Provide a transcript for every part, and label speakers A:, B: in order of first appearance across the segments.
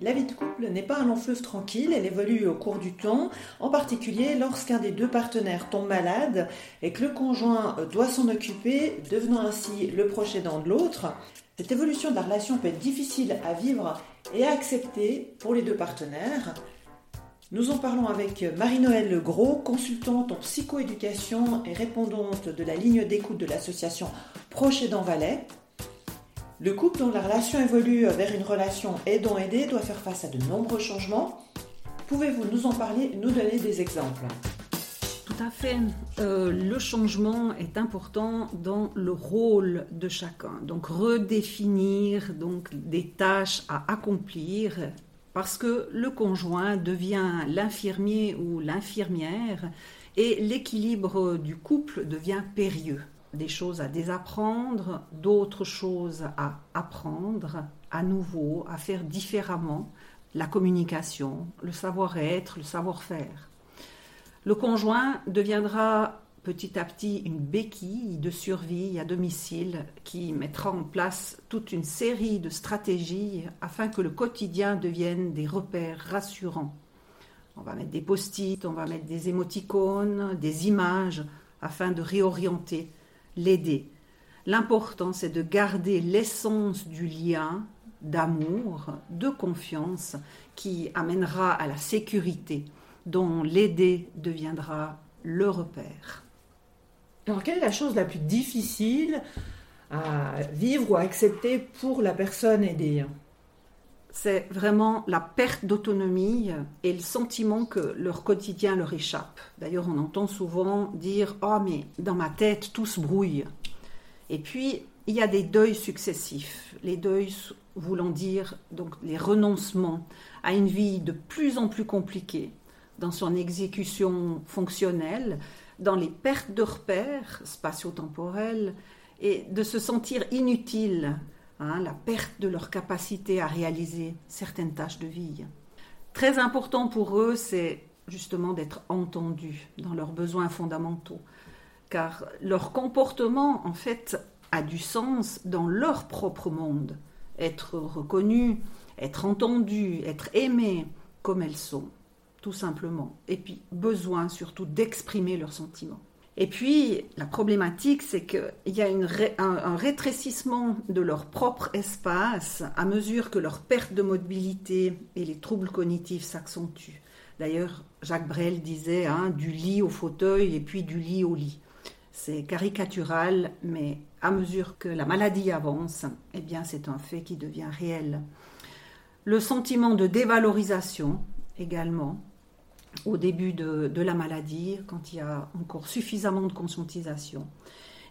A: La vie de couple n'est pas un long fleuve tranquille, elle évolue au cours du temps, en particulier lorsqu'un des deux partenaires tombe malade et que le conjoint doit s'en occuper, devenant ainsi le proche aidant de l'autre. Cette évolution de la relation peut être difficile à vivre et à accepter pour les deux partenaires. Nous en parlons avec Marie-Noëlle Legros, consultante en psychoéducation et répondante de la ligne d'écoute de l'association Proche aidant Valais. Le couple dont la relation évolue vers une relation aidant-aidé doit faire face à de nombreux changements. Pouvez-vous nous en parler, nous donner des exemples?
B: Tout à fait. Euh, le changement est important dans le rôle de chacun. Donc redéfinir des tâches à accomplir parce que le conjoint devient l'infirmier ou l'infirmière et l'équilibre du couple devient périlleux des choses à désapprendre, d'autres choses à apprendre à nouveau, à faire différemment, la communication, le savoir-être, le savoir-faire. Le conjoint deviendra petit à petit une béquille de survie à domicile qui mettra en place toute une série de stratégies afin que le quotidien devienne des repères rassurants. On va mettre des post-it, on va mettre des émoticônes, des images afin de réorienter l'aider. L'important, c'est de garder l'essence du lien d'amour, de confiance qui amènera à la sécurité, dont l'aider deviendra le repère.
A: Alors, quelle est la chose la plus difficile à vivre ou à accepter pour la personne aidée?
B: C'est vraiment la perte d'autonomie et le sentiment que leur quotidien leur échappe. D'ailleurs, on entend souvent dire Oh, mais dans ma tête, tout se brouille. Et puis, il y a des deuils successifs. Les deuils voulant dire donc les renoncements à une vie de plus en plus compliquée dans son exécution fonctionnelle, dans les pertes de repères spatio-temporels et de se sentir inutile Hein, la perte de leur capacité à réaliser certaines tâches de vie. Très important pour eux, c'est justement d'être entendus dans leurs besoins fondamentaux, car leur comportement, en fait, a du sens dans leur propre monde. Être reconnu, être entendu, être aimé comme elles sont, tout simplement. Et puis, besoin surtout d'exprimer leurs sentiments. Et puis, la problématique, c'est qu'il y a un, rétrécissement de leur propre espace à mesure que leur perte de mobilité et les troubles cognitifs s'accentuent. D'ailleurs, Jacques Brel disait hein, du lit au fauteuil et puis du lit au lit. C'est caricatural, mais à mesure que la maladie avance, eh bien, c'est un fait qui devient réel. Le sentiment de dévalorisation également, au début de, la maladie, quand il y a encore suffisamment de conscientisation.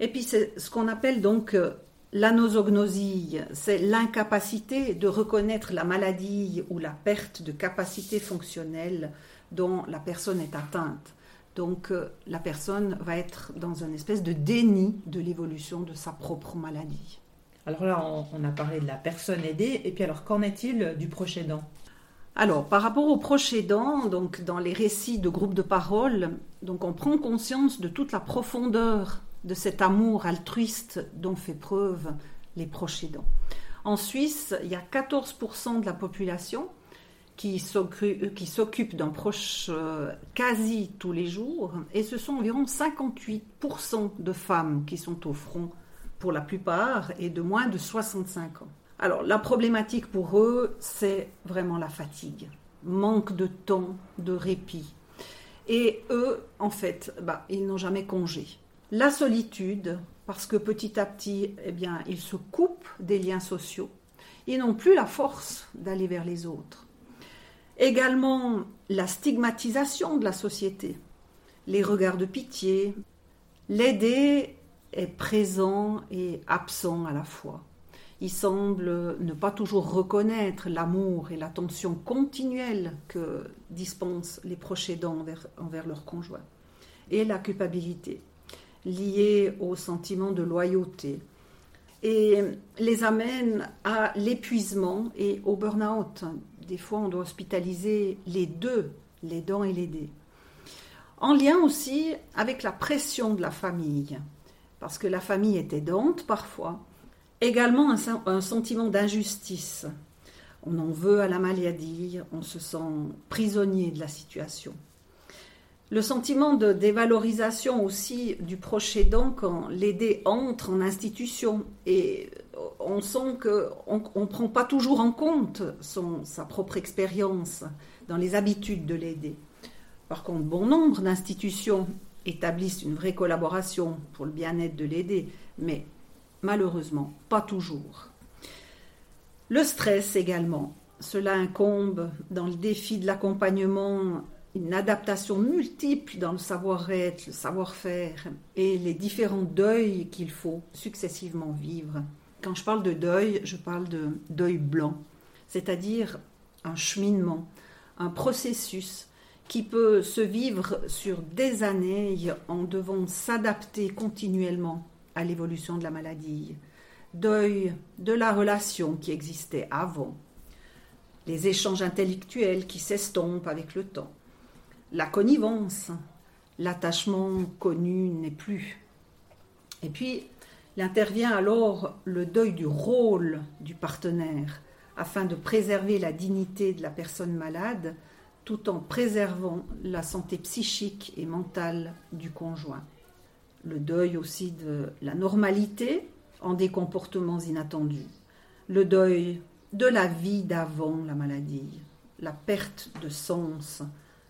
B: Et puis c'est ce qu'on appelle donc euh, l'anosognosie, c'est l'incapacité de reconnaître la maladie ou la perte de capacité fonctionnelle dont la personne est atteinte. Donc euh, la personne va être dans une espèce de déni de l'évolution de sa propre maladie.
A: Alors là, on, a parlé de la personne aidée, et puis alors qu'en est-il du proche aidant
B: alors, par rapport aux proches aidants, donc dans les récits de groupes de parole, donc on prend conscience de toute la profondeur de cet amour altruiste dont fait preuve les proches aidants. En Suisse, il y a 14% de la population qui s'occupe d'un proche euh, quasi tous les jours, et ce sont environ 58% de femmes qui sont au front pour la plupart, et de moins de 65 ans. Alors la problématique pour eux, c'est vraiment la fatigue, manque de temps, de répit. Et eux, en fait, bah, ils n'ont jamais congé. La solitude, parce que petit à petit, eh bien, ils se coupent des liens sociaux. Ils n'ont plus la force d'aller vers les autres. Également, la stigmatisation de la société, les regards de pitié. L'aider est présent et absent à la fois. Il semble ne pas toujours reconnaître l'amour et l'attention continuelle que dispensent les proches aidants envers, envers leur conjoint. Et la culpabilité, liée au sentiment de loyauté, et les amène à l'épuisement et au burn-out. Des fois, on doit hospitaliser les deux, les dents et les dés. En lien aussi avec la pression de la famille, parce que la famille est aidante parfois, Également un, sentiment d'injustice. On en veut à la maladie, on se sent prisonnier de la situation. Le sentiment de dévalorisation aussi du proche aidant quand l'aidé entre en institution et on sent qu'on ne prend pas toujours en compte son, sa propre expérience dans les habitudes de l'aider. Par contre, bon nombre d'institutions établissent une vraie collaboration pour le bien-être de l'aider, mais malheureusement, pas toujours. Le stress également. Cela incombe dans le défi de l'accompagnement une adaptation multiple dans le savoir-être, le savoir-faire et les différents deuils qu'il faut successivement vivre. Quand je parle de deuil, je parle de deuil blanc, c'est-à-dire un cheminement, un processus qui peut se vivre sur des années en devant s'adapter continuellement à l'évolution de la maladie. Deuil de la relation qui existait avant, les échanges intellectuels qui s'estompent avec le temps, la connivence, l'attachement connu n'est plus. Et puis, il intervient alors le deuil du rôle du partenaire afin de préserver la dignité de la personne malade tout en préservant la santé psychique et mentale du conjoint. Le deuil aussi de la normalité en des comportements inattendus. Le deuil de la vie d'avant la maladie. La perte de sens.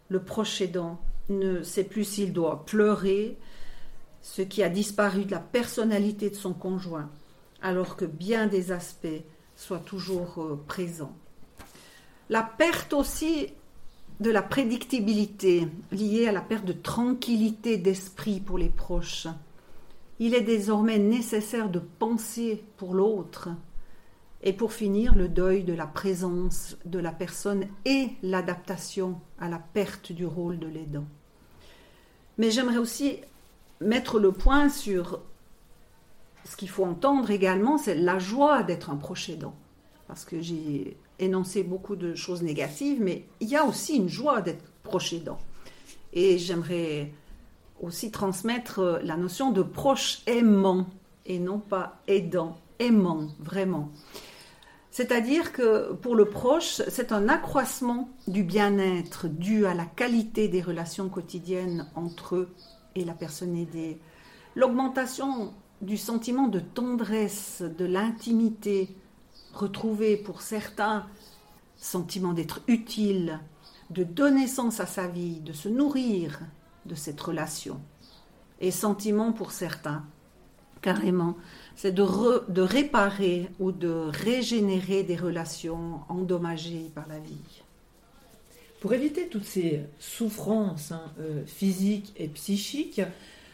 B: Le proche aidant ne sait plus s'il doit pleurer ce qui a disparu de la personnalité de son conjoint, alors que bien des aspects soient toujours euh, présents. La perte aussi de la prédictibilité liée à la perte de tranquillité d'esprit pour les proches. Il est désormais nécessaire de penser pour l'autre. Et pour finir, le deuil de la présence de la personne et l'adaptation à la perte du rôle de l'aidant. Mais j'aimerais aussi mettre le point sur ce qu'il faut entendre également, c'est la joie d'être un proche aidant. Parce que j'ai énoncé beaucoup de choses négatives, mais il y a aussi une joie d'être proche aidant. Et j'aimerais aussi transmettre la notion de proche aimant et non pas aidant, aimant vraiment. C'est-à-dire que pour le proche, c'est un accroissement du bien-être dû à la qualité des relations quotidiennes entre eux et la personne aidée. L'augmentation du sentiment de tendresse, de l'intimité, retrouver pour certains sentiment d'être utile, de donner sens à sa vie, de se nourrir de cette relation. Et sentiment pour certains, carrément, c'est de, de réparer ou de régénérer des relations endommagées par la vie.
A: Pour éviter toutes ces souffrances hein, euh, physiques et psychiques,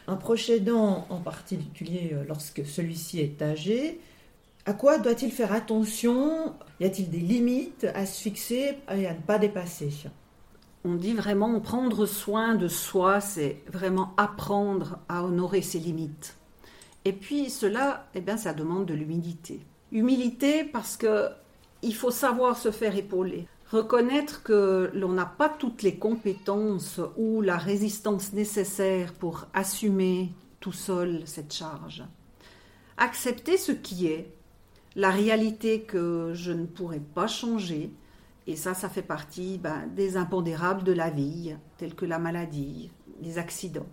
A: un proche aidant, en particulier euh, lorsque celui-ci est âgé, à quoi doit-il faire attention? Y a-t-il des limites à se fixer et à ne pas dépasser?
B: On dit vraiment prendre soin de soi, c'est vraiment apprendre à honorer ses limites. Et puis cela, eh bien, ça demande de l'humilité. Humilité parce que il faut savoir se faire épauler. Reconnaître que l'on n'a pas toutes les compétences ou la résistance nécessaire pour assumer tout seul cette charge. Accepter ce qui est, la réalité que je ne pourrais pas changer, et ça, ça fait partie ben, des impondérables de la vie, tels que la maladie, les accidents.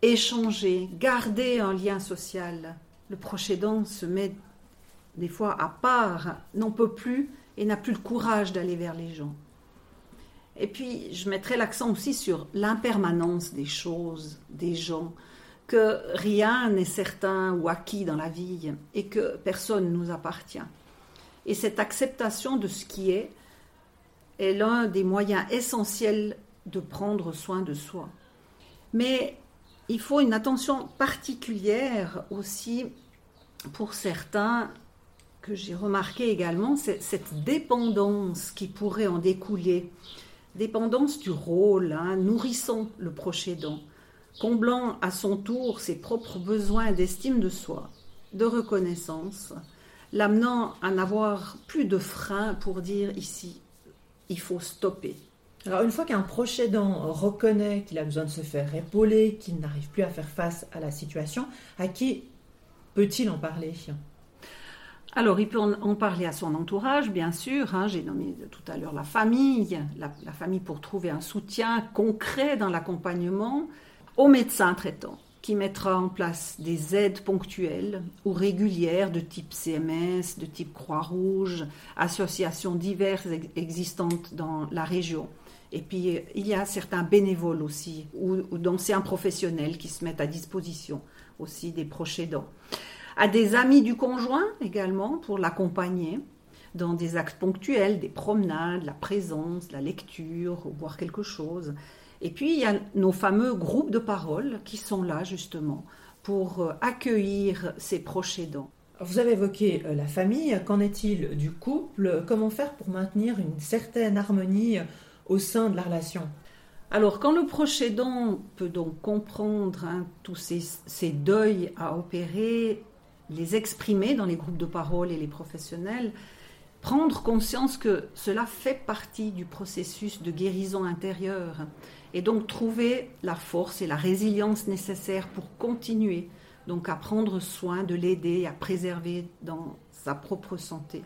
B: Échanger, garder un lien social. Le proche se met des fois à part, n'en peut plus et n'a plus le courage d'aller vers les gens. Et puis, je mettrai l'accent aussi sur l'impermanence des choses, des gens, que rien n'est certain ou acquis dans la vie et que personne ne nous appartient. Et cette acceptation de ce qui est est l'un des moyens essentiels de prendre soin de soi. Mais il faut une attention particulière aussi pour certains que j'ai remarqué également, cette dépendance qui pourrait en découler. Dépendance du rôle, hein, nourrissant le proche comblant à son tour ses propres besoins d'estime de soi, de reconnaissance, l'amenant à n'avoir plus de frein pour dire ici, il faut stopper.
A: Alors une fois qu'un proche aidant reconnaît qu'il a besoin de se faire épauler, qu'il n'arrive plus à faire face à la situation, à qui peut-il en parler?
B: Alors, il peut en, parler à son entourage, bien sûr. Hein. J'ai nommé tout à l'heure la famille, la, famille pour trouver un soutien concret dans l'accompagnement, au médecin traitant, qui mettra en place des aides ponctuelles ou régulières de type CMS, de type Croix-Rouge, associations diverses existantes dans la région. Et puis, il y a certains bénévoles aussi, ou, ou d'anciens professionnels qui se mettent à disposition aussi des proches aidants à des amis du conjoint également pour l'accompagner dans des actes ponctuels, des promenades, la présence, la lecture, boire quelque chose. Et puis il y a nos fameux groupes de parole qui sont là justement pour euh, accueillir ces proches aidants.
A: Vous avez évoqué euh, la famille, qu'en est-il du couple? Comment faire pour maintenir une certaine harmonie euh, au sein de la relation?
B: Alors, quand le proche aidant peut donc comprendre hein, tous ces, ces, deuils à opérer, les exprimer dans les groupes de parole et les professionnels, prendre conscience que cela fait partie du processus de guérison intérieure et donc trouver la force et la résilience nécessaires pour continuer donc à prendre soin de l'aider, à préserver dans sa propre santé.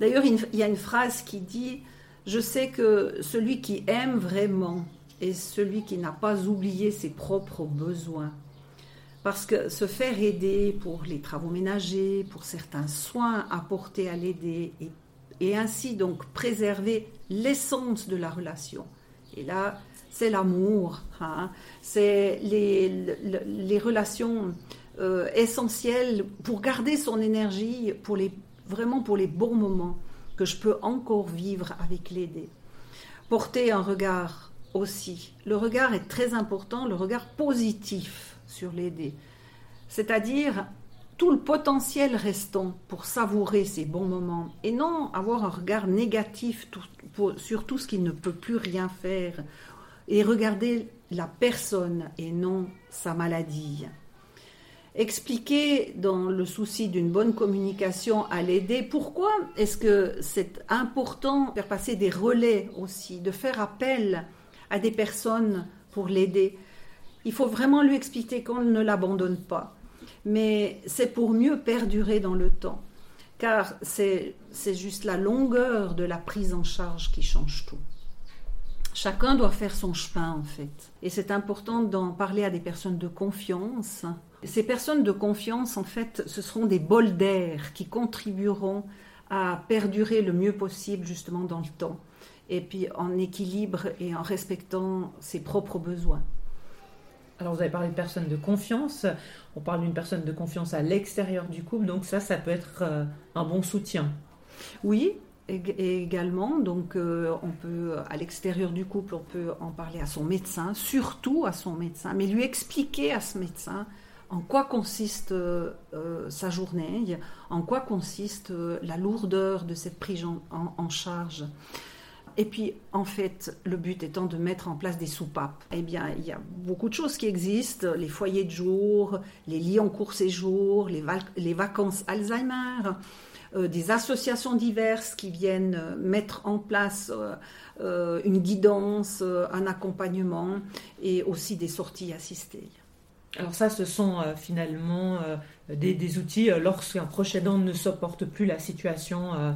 B: D'ailleurs, il y a une phrase qui dit Je sais que celui qui aime vraiment est celui qui n'a pas oublié ses propres besoins. Parce que se faire aider pour les travaux ménagers, pour certains soins apportés à l'aider, et, ainsi donc préserver l'essence de la relation. Et là, c'est l'amour, hein. c'est les, relations euh, essentielles pour garder son énergie, pour les, vraiment pour les bons moments que je peux encore vivre avec l'aider. Porter un regard aussi. Le regard est très important, le regard positif sur l'aider. C'est-à-dire tout le potentiel restant pour savourer ces bons moments et non avoir un regard négatif sur tout ce qui ne peut plus rien faire et regarder la personne et non sa maladie. Expliquer dans le souci d'une bonne communication à l'aider pourquoi est-ce que c'est important de faire passer des relais aussi, de faire appel à des personnes pour l'aider? Il faut vraiment lui expliquer qu'on ne l'abandonne pas. Mais c'est pour mieux perdurer dans le temps. Car c'est juste la longueur de la prise en charge qui change tout. Chacun doit faire son chemin en fait. Et c'est important d'en parler à des personnes de confiance. Ces personnes de confiance, en fait, ce seront des bols d'air qui contribueront à perdurer le mieux possible justement dans le temps. Et puis en équilibre et en respectant ses propres besoins.
A: Alors vous avez parlé de personnes de confiance, on parle d'une personne de confiance à l'extérieur du couple, donc ça, ça peut être euh, un bon soutien.
B: Oui, également, donc euh, on peut, à l'extérieur du couple, on peut en parler à son médecin, surtout à son médecin, mais lui expliquer à ce médecin en quoi consiste euh, sa journée, en quoi consiste la lourdeur de cette prise en charge. Et puis, en fait, le but étant de mettre en place des soupapes. Eh bien, il y a beaucoup de choses qui existent, les foyers de jour, les lits en court séjour, les, vacances Alzheimer, euh, des associations diverses qui viennent euh, mettre en place euh, une guidance, un accompagnement et aussi des sorties assistées.
A: Alors ça, ce sont finalement des, des, outils lorsqu'un proche aidant ne supporte plus la situation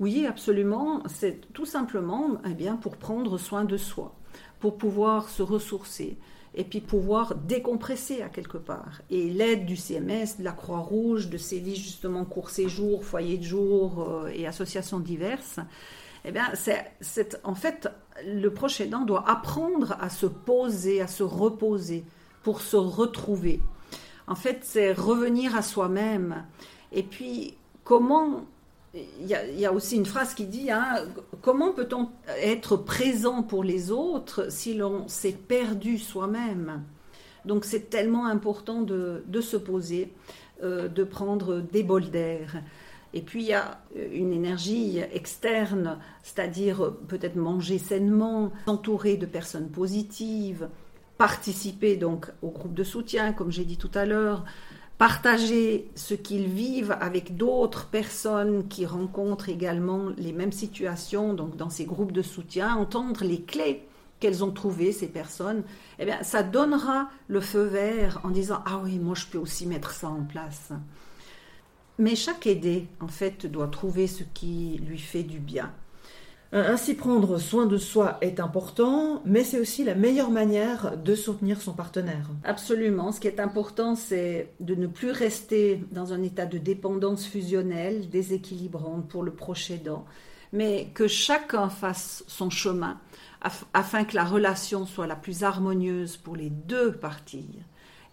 B: oui, absolument. C'est tout simplement eh bien, pour prendre soin de soi, pour pouvoir se ressourcer et puis pouvoir décompresser à quelque part. Et l'aide du CMS, de la Croix-Rouge, de ces lits justement court séjour, foyer de jour euh, et associations diverses, eh bien, c'est, en fait, le proche aidant doit apprendre à se poser, à se reposer pour se retrouver. En fait, c'est revenir à soi-même. Et puis, comment il y, a, aussi une phrase qui dit hein, comment peut-on être présent pour les autres si l'on s'est perdu soi-même? Donc c'est tellement important de, se poser, euh, de prendre des bols d'air. Et puis il y a une énergie externe, c'est-à-dire peut-être manger sainement, s'entourer de personnes positives, participer donc au groupe de soutien, comme j'ai dit tout à l'heure, partager ce qu'ils vivent avec d'autres personnes qui rencontrent également les mêmes situations, donc dans ces groupes de soutien, entendre les clés qu'elles ont trouvées, ces personnes, eh bien, ça donnera le feu vert en disant Ah oui, moi je peux aussi mettre ça en place. Mais chaque aidé, en fait, doit trouver ce qui lui fait du bien.
A: Ainsi prendre soin de soi est important, mais c'est aussi la meilleure manière de soutenir son partenaire.
B: Absolument. Ce qui est important, c'est de ne plus rester dans un état de dépendance fusionnelle, déséquilibrante pour le proche aidant, mais que chacun fasse son chemin afin que la relation soit la plus harmonieuse pour les deux parties.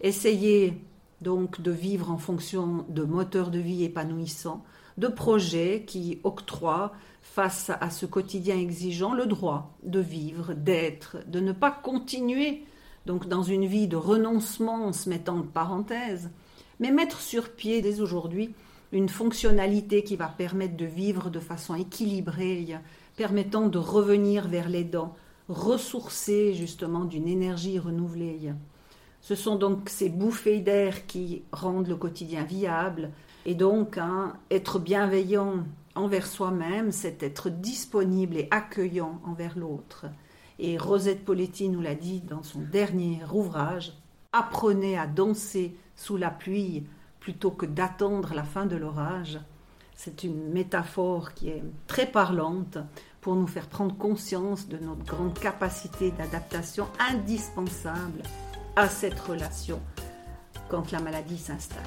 B: Essayez donc de vivre en fonction de moteurs de vie épanouissants, de projets qui octroient face à ce quotidien exigeant le droit de vivre, d'être, de ne pas continuer donc dans une vie de renoncement en se mettant de parenthèse, mais mettre sur pied dès aujourd'hui une fonctionnalité qui va permettre de vivre de façon équilibrée, permettant de revenir vers les dents, ressourcer justement d'une énergie renouvelée. Ce sont donc ces bouffées d'air qui rendent le quotidien viable, et donc hein, être bienveillant envers soi-même, c'est être disponible et accueillant envers l'autre. Et Rosette Poletti nous l'a dit dans son dernier ouvrage, apprenez à danser sous la pluie plutôt que d'attendre la fin de l'orage. C'est une métaphore qui est très parlante pour nous faire prendre conscience de notre grande capacité d'adaptation indispensable à cette relation quand la maladie s'installe.